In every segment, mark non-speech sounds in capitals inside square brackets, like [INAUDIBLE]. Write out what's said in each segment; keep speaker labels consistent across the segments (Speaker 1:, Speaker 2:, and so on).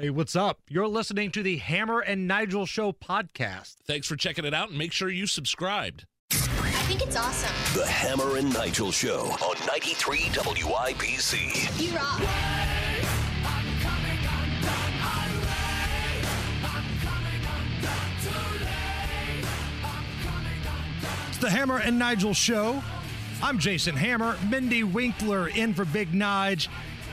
Speaker 1: Hey, what's up? You're listening to the Hammer and Nigel Show podcast.
Speaker 2: Thanks for checking it out and make sure you subscribed.
Speaker 3: I think it's awesome.
Speaker 4: The Hammer and Nigel Show on 93 WIBC.
Speaker 3: You rock.
Speaker 1: It's the Hammer and Nigel Show. I'm Jason Hammer, Mindy Winkler in for Big Nige.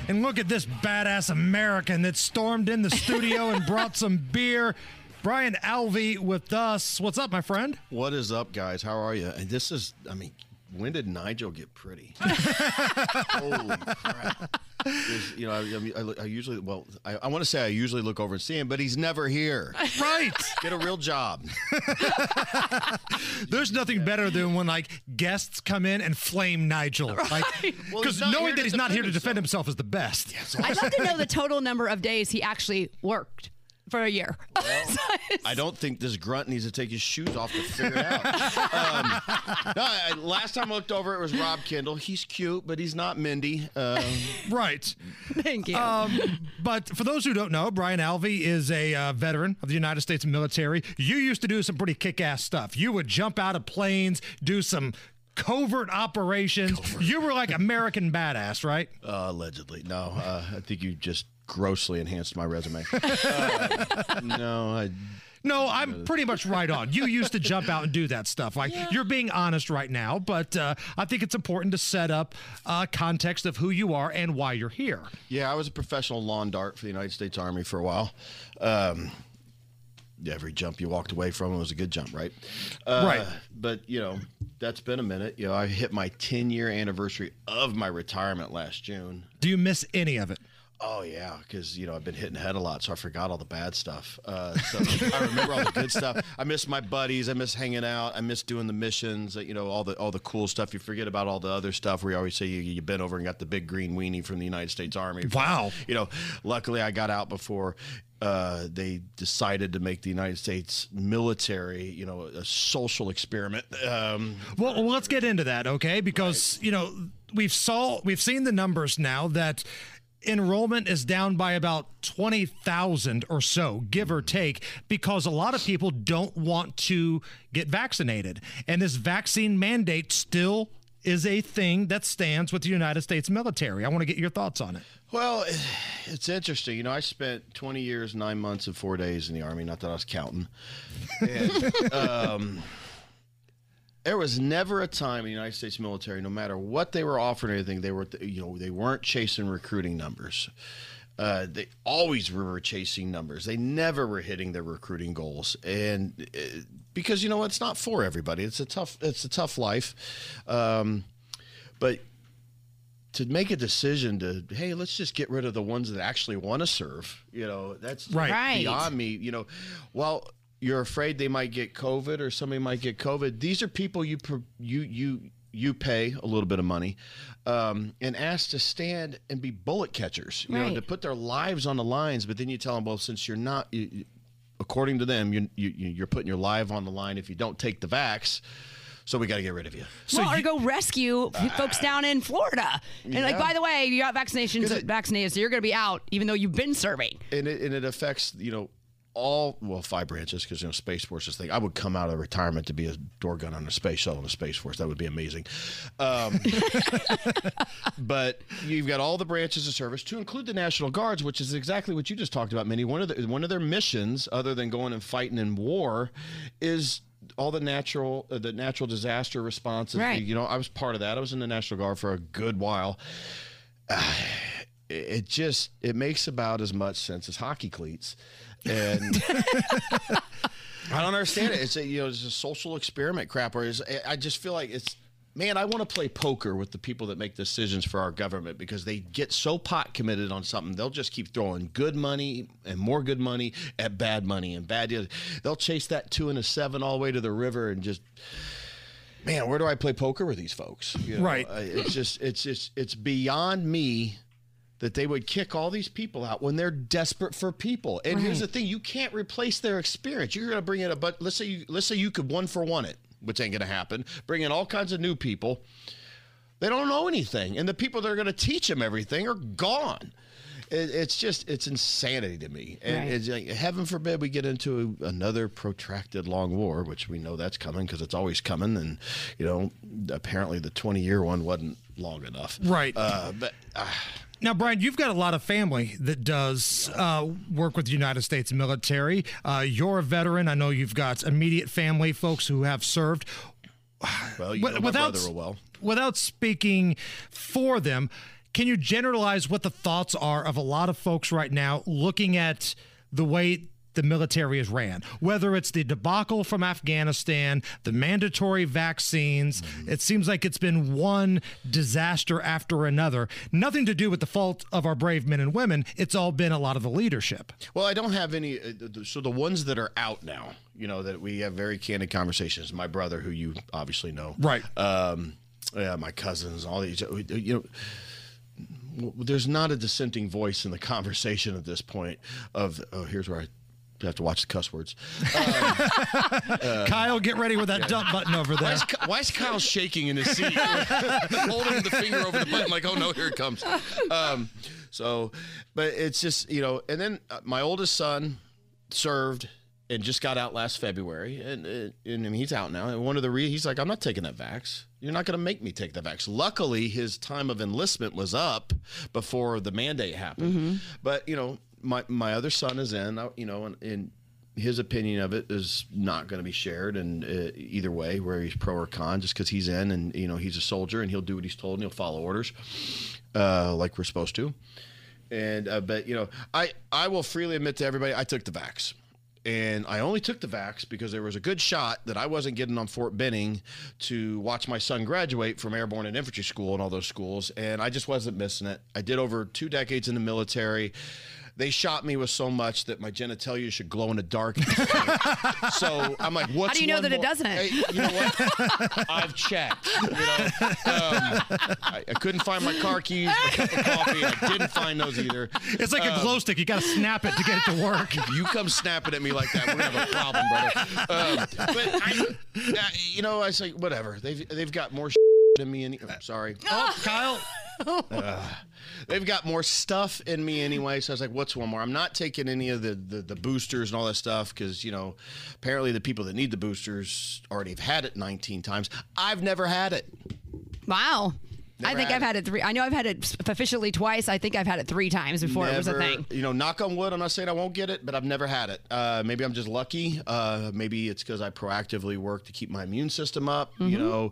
Speaker 1: And look at this badass American that stormed in the studio and brought some [LAUGHS] beer. Brian Alvey with us. What's up, my friend?
Speaker 5: What is up, guys? How are you? And this is, I mean, when did Nigel get pretty? [LAUGHS] Holy crap! There's- You know, I, I, I, usually, well, I, I want to say I usually look over and see him, but he's never here.
Speaker 1: Right.
Speaker 5: Get a real job. [LAUGHS]
Speaker 1: There's nothing better than when like guests come in and flame Nigel. Like
Speaker 5: Well,
Speaker 1: because
Speaker 5: he's not
Speaker 1: knowing
Speaker 5: here
Speaker 1: that he's not here to
Speaker 5: defend
Speaker 1: defend himself is the best.
Speaker 6: I'd love to know the total number of days he actually worked for a year. [LAUGHS]
Speaker 5: I don't think this grunt needs to take his shoes off to figure it out. [LAUGHS] um, no, I, last time I looked over, it was Rob Kendall. He's cute, but he's not Mindy. Um, [LAUGHS]
Speaker 1: Right.
Speaker 6: Thank you.
Speaker 1: Um, but for those who don't know, Brian Alvey is a uh, veteran of the United States military. You used to do some pretty kick ass stuff. You would jump out of planes, do some covert operations. You were like American badass, right?
Speaker 5: Uh, allegedly. No, uh, I think you just grossly enhanced my resume. [LAUGHS] Uh, no, I,
Speaker 1: No, I'm pretty much right on. You used to jump out and do that stuff. Like you're being honest right now, but uh, I think it's important to set up uh, context of who you are and why you're here.
Speaker 5: yeah, I was a professional lawn dart for the United States Army for a while. Um, every jump you walked away from was a good jump, right? Uh,
Speaker 1: Right.
Speaker 5: But you know, that's been a minute. You know, I hit my 10 year anniversary of my retirement last June.
Speaker 1: Do you miss any of it?
Speaker 5: Oh yeah, because you know I've been hitting head a lot, so I forgot all the bad stuff. Uh, so [LAUGHS] I remember all the good stuff. I miss my buddies. I miss hanging out. I miss doing the missions. uh, You know all the all the cool stuff. You forget about all the other stuff. where you always say you you bent over and got the big green weenie from the United States Army.
Speaker 1: Wow.
Speaker 5: You know, luckily I got out before. Uh, they decided to make the United States military, you know, a social experiment. Um,
Speaker 1: Well, well, let's get into that, okay? Because you know we've saw we've seen the numbers now that enrollment is down by about twenty thousand or so, give or take, because a lot of people don't want to get vaccinated, and this vaccine mandate still is a thing that stands with the United States military. I want to get your thoughts on it.
Speaker 5: Well, [SIGHS] it's interesting. You know, I spent 20 years, nine months, and four days in the Army. Not that I was counting. And, [LAUGHS] um, there was never a time in the United States military, no matter what they were offering, or anything, they were, you know, they weren't chasing recruiting numbers. Uh, they always were chasing numbers. They never were hitting their recruiting goals, and uh, because you know it's not for everybody. It's a tough. It's a tough life, um, but to make a decision to hey let's just get rid of the ones that actually want to serve you know that's
Speaker 1: Right.
Speaker 6: Right.
Speaker 5: beyond me you know well you're afraid they might get covid or somebody might get covid. These are people you you you you pay a little bit of money um, and ask to stand and be bullet catchers you know to put their lives on the lines but then you tell them well since you're not you, you- according to them you, you you're putting your life on the line if you don't take the vax so we got to get rid of you.
Speaker 6: Well, or go rescue folks down in Florida. And like, by the way, you got vaccinations
Speaker 5: it-
Speaker 6: vaccinated, so you're going to be out, even though you've been serving.
Speaker 5: and it, and it affects you know all well five branches because you know space force is thing. I would come out of retirement to be a door gun on a space shuttle in a space force. That would be amazing. Um, [LAUGHS] but you've got all the branches of service to include the National Guards, which is exactly what you just talked about, Mindy. One of the, one of their missions, other than going and fighting in war, is all the natural uh, the natural disaster responses.
Speaker 6: Right.
Speaker 5: You know, I was part of that. I was in the National Guard for a good while it just it makes about as much sense as hockey cleats and [LAUGHS] i don't understand it it's a you know it's a social experiment crap or is i just feel like it's man i want to play poker with the people that make decisions for our government because they get so pot committed on something they'll just keep throwing good money and more good money at bad money and bad deals they'll chase that two and a seven all the way to the river and just man, where do I play poker with these folks? You know,
Speaker 1: Right.
Speaker 5: It's just, it's just, it's beyond me that they would kick all these people out when they're desperate for people. And here's the thing: you can't replace their experience. You're going to bring in a, but let's say you, let's say you could one for one it, which ain't going to happen. Bring in all kinds of new people. They don't know anything, and the people that are going to teach them everything are gone. it, it's just it's insanity to me. And
Speaker 6: Right.
Speaker 5: it's like, heaven forbid we get into another protracted long war, which we know that's coming because it's always coming. And you know, apparently the 20 year one wasn't long enough.
Speaker 1: Right.
Speaker 5: Uh, but. Uh,
Speaker 1: Now, Brian, you've got a lot of family that does uh, work with the United States military. Uh, you're a veteran. I know you've got immediate family, folks who have served.
Speaker 5: well, you know my brother well.
Speaker 1: without speaking for them, can you generalize what the thoughts are of a lot of folks right now looking at the way the military is ran? Whether it's the debacle from Afghanistan, the mandatory vaccines, it seems like it's been one disaster after another. Nothing to do with the fault of our brave men and women. It's all been a lot of the leadership.
Speaker 5: Well, I don't have any. Uh, so the ones that are out now, you know, that we have very candid conversations. My brother, who you obviously know,
Speaker 1: Right.
Speaker 5: Um, yeah, my cousins, all these. uh, You know, there's not a dissenting voice in the [LAUGHS] conversation at this point. Of oh, here's where I have to watch the cuss words. [LAUGHS]
Speaker 1: Kyle, get ready with that dump button over
Speaker 5: Why
Speaker 1: there.
Speaker 5: is, Ky- why is Kyle shaking in his seat, [LAUGHS] holding the finger over the button, like, oh no, here it comes. Um, so, but it's just you know, and then uh, my oldest son served and just got out last February, and and, and he's out now. And one of the re- he's like, I'm not taking that vax. You're not going to make me take the vax. Luckily, his time of enlistment was up before the mandate happened. But you know, my my other son is in. You know, and. and his opinion of it is not going to be shared and uh, either way where he's pro or con just because he's in and you know he's a soldier and he'll do what he's told and he'll follow orders uh, like we're supposed to and uh, but you know i i will freely admit to everybody i took the vax and I only took the vax because there was a good shot that I wasn't getting on Fort Benning to watch my son graduate from airborne and infantry school and all those schools. And I just wasn't missing it. I did over two decades in the military. They shot me with so much that my genitalia should glow in the dark. [LAUGHS] so I'm like, what's How
Speaker 6: do you know
Speaker 5: one
Speaker 6: that it doesn't?
Speaker 5: Hey, you know what? [LAUGHS] I've checked. You know, um, I, I couldn't find my car keys, my cup of coffee. I didn't find those either.
Speaker 1: It's like a glow stick. You got to snap it to get it to work.
Speaker 5: If [LAUGHS] you come snapping at me like that, we're gonna have a problem, brother. Um, but I, uh, you know, I say whatever. They've they've got more than me. Any, I'm sorry. [LAUGHS]
Speaker 1: Oh, Kyle.
Speaker 5: They've got more stuff in me anyway. So I was like, what's one more? I'm not taking any of the the, the boosters and all that stuff because you know, apparently the people that need the boosters already have had it 19 times. I've never had it.
Speaker 6: Wow. I think I've had it three. I know I've had it officially twice. I think I've had it three times before it was a thing.
Speaker 5: You know, knock on wood. I'm not saying I won't get it, but I've never had it. Uh, maybe I'm just lucky. Uh, maybe it's because I proactively work to keep my immune system up.
Speaker 6: Mm-hmm.
Speaker 5: You know,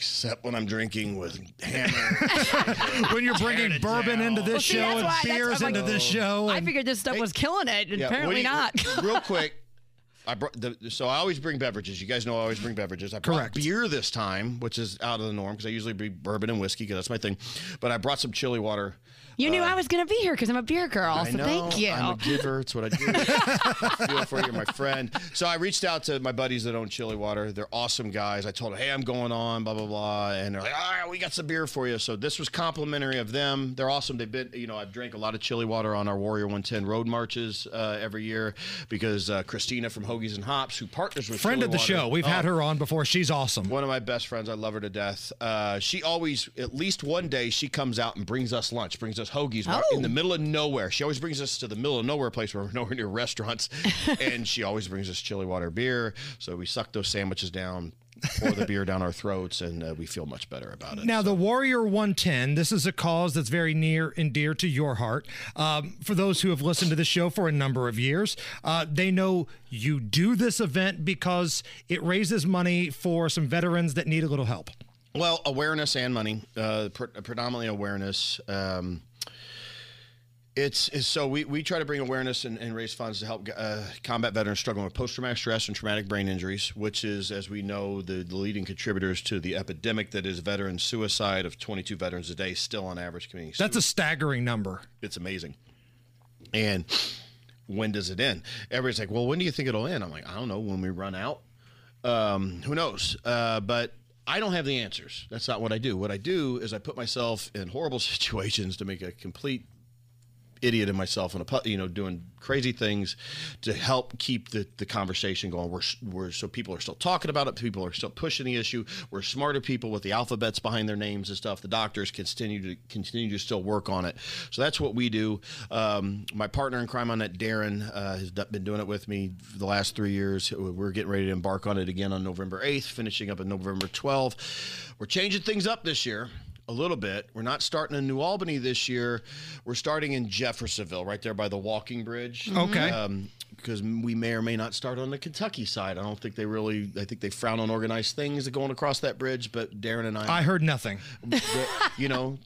Speaker 5: except when I'm drinking with hammer. [LAUGHS]
Speaker 1: when you're bringing
Speaker 5: it
Speaker 1: bourbon
Speaker 5: down.
Speaker 1: into this
Speaker 6: Well, see,
Speaker 1: show
Speaker 6: that's
Speaker 1: and
Speaker 6: why- that's-
Speaker 1: beers
Speaker 6: I'm like-
Speaker 1: into this oh. show.
Speaker 6: I
Speaker 1: and-
Speaker 6: figured this stuff was killing it. and
Speaker 5: Yeah, what
Speaker 6: apparently
Speaker 5: do you-
Speaker 6: not.
Speaker 5: real quick. I brought the, so I always bring beverages. You guys know I always bring beverages. I brought
Speaker 1: Correct.
Speaker 5: beer this time, which is out of the norm because I usually bring bourbon and whiskey because that's my thing. But I brought some chilly water.
Speaker 6: You knew I was going to be here because I'm a beer girl.
Speaker 5: Uh, I
Speaker 6: so
Speaker 5: know.
Speaker 6: thank you.
Speaker 5: I'm a giver. It's what I do. I feel for you, my friend. So I reached out to my buddies that own Chilly Water. They're awesome guys. I told them, hey, I'm going on, blah, blah, blah. And they're like, all right, we got some beer for you. So this was complimentary of them. They're awesome. They've been, you know, I've drank a lot of Chilly Water on our Warrior 110 road marches uh, every year because uh, Christina from Hoagies and Hops, who partners with
Speaker 1: friend
Speaker 5: Chili
Speaker 1: of the
Speaker 5: Water-
Speaker 1: show. We've
Speaker 5: Oh,
Speaker 1: had her on before. She's awesome.
Speaker 5: one of my best friends. I love her to death. Uh, she always, at least one day, she comes out and brings us lunch, brings us hoagies
Speaker 6: Oh.
Speaker 5: in the middle of nowhere. She always brings us to the middle of nowhere place where we're [LAUGHS] nowhere near restaurants, [LAUGHS] and she always brings us chilly water beer. So we suck those sandwiches down, pour the beer down our throats, and uh, we feel much better about it.
Speaker 1: Now, the Warrior 110, this is a cause that's very near and dear to your heart. Um, for those who have listened to the show for a number of years, uh, they know you do this event because it raises money for some veterans that need a little help.
Speaker 5: Well, awareness and money, uh, pre- predominantly awareness. Um, it's, it's so we, we try to bring awareness and, and raise funds to help uh, combat veterans struggling with post traumatic stress and traumatic brain injuries, which is, as we know, the, the leading contributors to the epidemic that is veteran suicide of 22 veterans a day, still on average community.
Speaker 1: That's a staggering number.
Speaker 5: it's amazing. And when does it end? Everybody's like, well, when do you think it'll end? I'm like, I don't know. When we run out, um, who knows? Uh, but I don't have the answers. That's not what I do. What I do is I put myself in horrible [LAUGHS] situations to make a complete idiot in myself and a you know doing crazy things to help keep the, the conversation going. We're, we're so people are still talking about it. People are still pushing the issue. We're smarter people with the alphabets behind their names and stuff. The doctors continue to continue to still work on it. So that's what we do. Um, my partner in crime on that, Darren, uh, has been doing it with me for the last three years. We're getting ready to embark on it again on November 8th, finishing up on November 12th. We're changing things up this year a little bit. We're not starting in New Albany this year. We're starting in Jeffersonville, right there by the walking bridge.
Speaker 1: Okay.
Speaker 5: Um, because we may or may not start on the Kentucky side. I don't think they really. I think they frown on organized things going across that bridge. But Darren and I,
Speaker 1: I heard nothing. [LAUGHS]
Speaker 5: you know,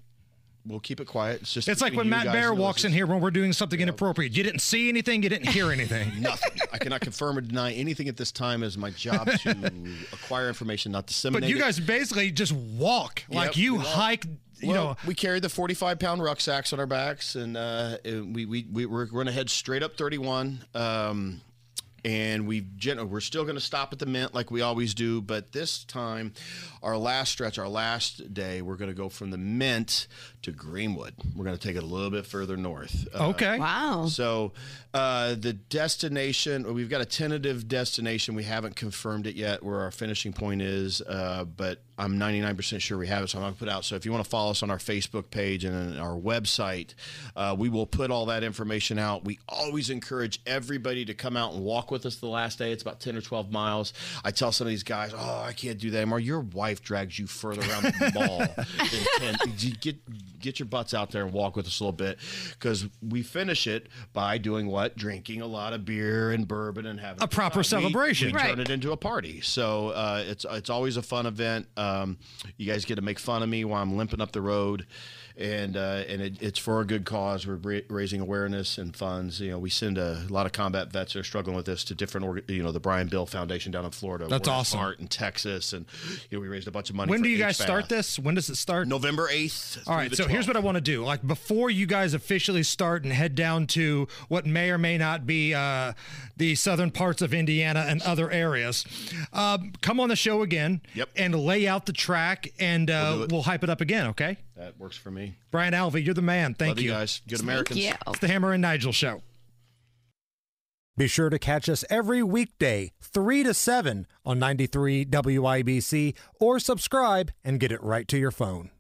Speaker 5: we'll keep it quiet. It's just
Speaker 1: It's like when Matt Bear walks in here when we're doing something inappropriate. You didn't see anything, you didn't hear anything. [LAUGHS]
Speaker 5: Nothing. I cannot confirm or deny anything at this time. As my job to [LAUGHS] acquire information, not disseminate.
Speaker 1: But you
Speaker 5: it.
Speaker 1: guys basically just walk. Like you
Speaker 5: walk.
Speaker 1: hike, you
Speaker 5: well,
Speaker 1: know.
Speaker 5: we carried the 45 pound rucksacks on our backs, and uh, we, we, we, we're going to head straight up 31. Um, and we've we're still going to stop at the mint like we always do, but this time, our last stretch, our last day, we're going to go from the mint to Greenwood. We're going to take it a little bit further north. Uh,
Speaker 1: Okay.
Speaker 6: Wow.
Speaker 5: so uh, the destination, we've got a tentative destination. We haven't confirmed it yet where our finishing point is, uh, but I'm 99% sure we have it. So I'm going to put out. So if you want to follow us on our Facebook page and our website, uh, we will put all that information out. We always encourage everybody to come out and walk with us the last day. It's about 10 or 12 miles. I tell some of these guys, oh, I can't do that anymore. Your wife drags you further around the [LAUGHS] mall than 10. Get, get your butts out there and walk with us a little bit because we finish it by doing what? Drinking a lot of beer and bourbon and having
Speaker 1: A proper
Speaker 5: We-
Speaker 1: celebration.
Speaker 5: We,
Speaker 6: Right.
Speaker 5: turn it into a party. So uh, it's it's always a fun event. Um, you guys get to make fun of me while I'm limping up the road, and uh, and it, it's for a good cause. We're ra- raising awareness and funds. You know, we send a lot of combat vets that are struggling with this to different, org- you know, the Brian Bill Foundation down in Florida.
Speaker 1: That's awesome.
Speaker 5: Art in Texas, and you know, we raised a bunch of money.
Speaker 1: When do you guys start this? When does it start?
Speaker 5: November eighth.
Speaker 1: All right, so here's what I want to do. Like before you guys officially start and head down to what may or may not be uh, the southern parts of Indiana and other areas, um, come on the show again
Speaker 5: Yep.
Speaker 1: and lay out the track, and uh,
Speaker 5: We'll
Speaker 1: we'll, hype it up again. Okay,
Speaker 5: that works for me.
Speaker 1: Brian Alvey, you're the man. Thank
Speaker 5: Love you
Speaker 1: you.
Speaker 5: guys. Good Americans.
Speaker 6: Thank you.
Speaker 1: It's the Hammer and Nigel show. Be sure to catch us every weekday, 3 to 7 on 93 WIBC or subscribe and get it right to your phone.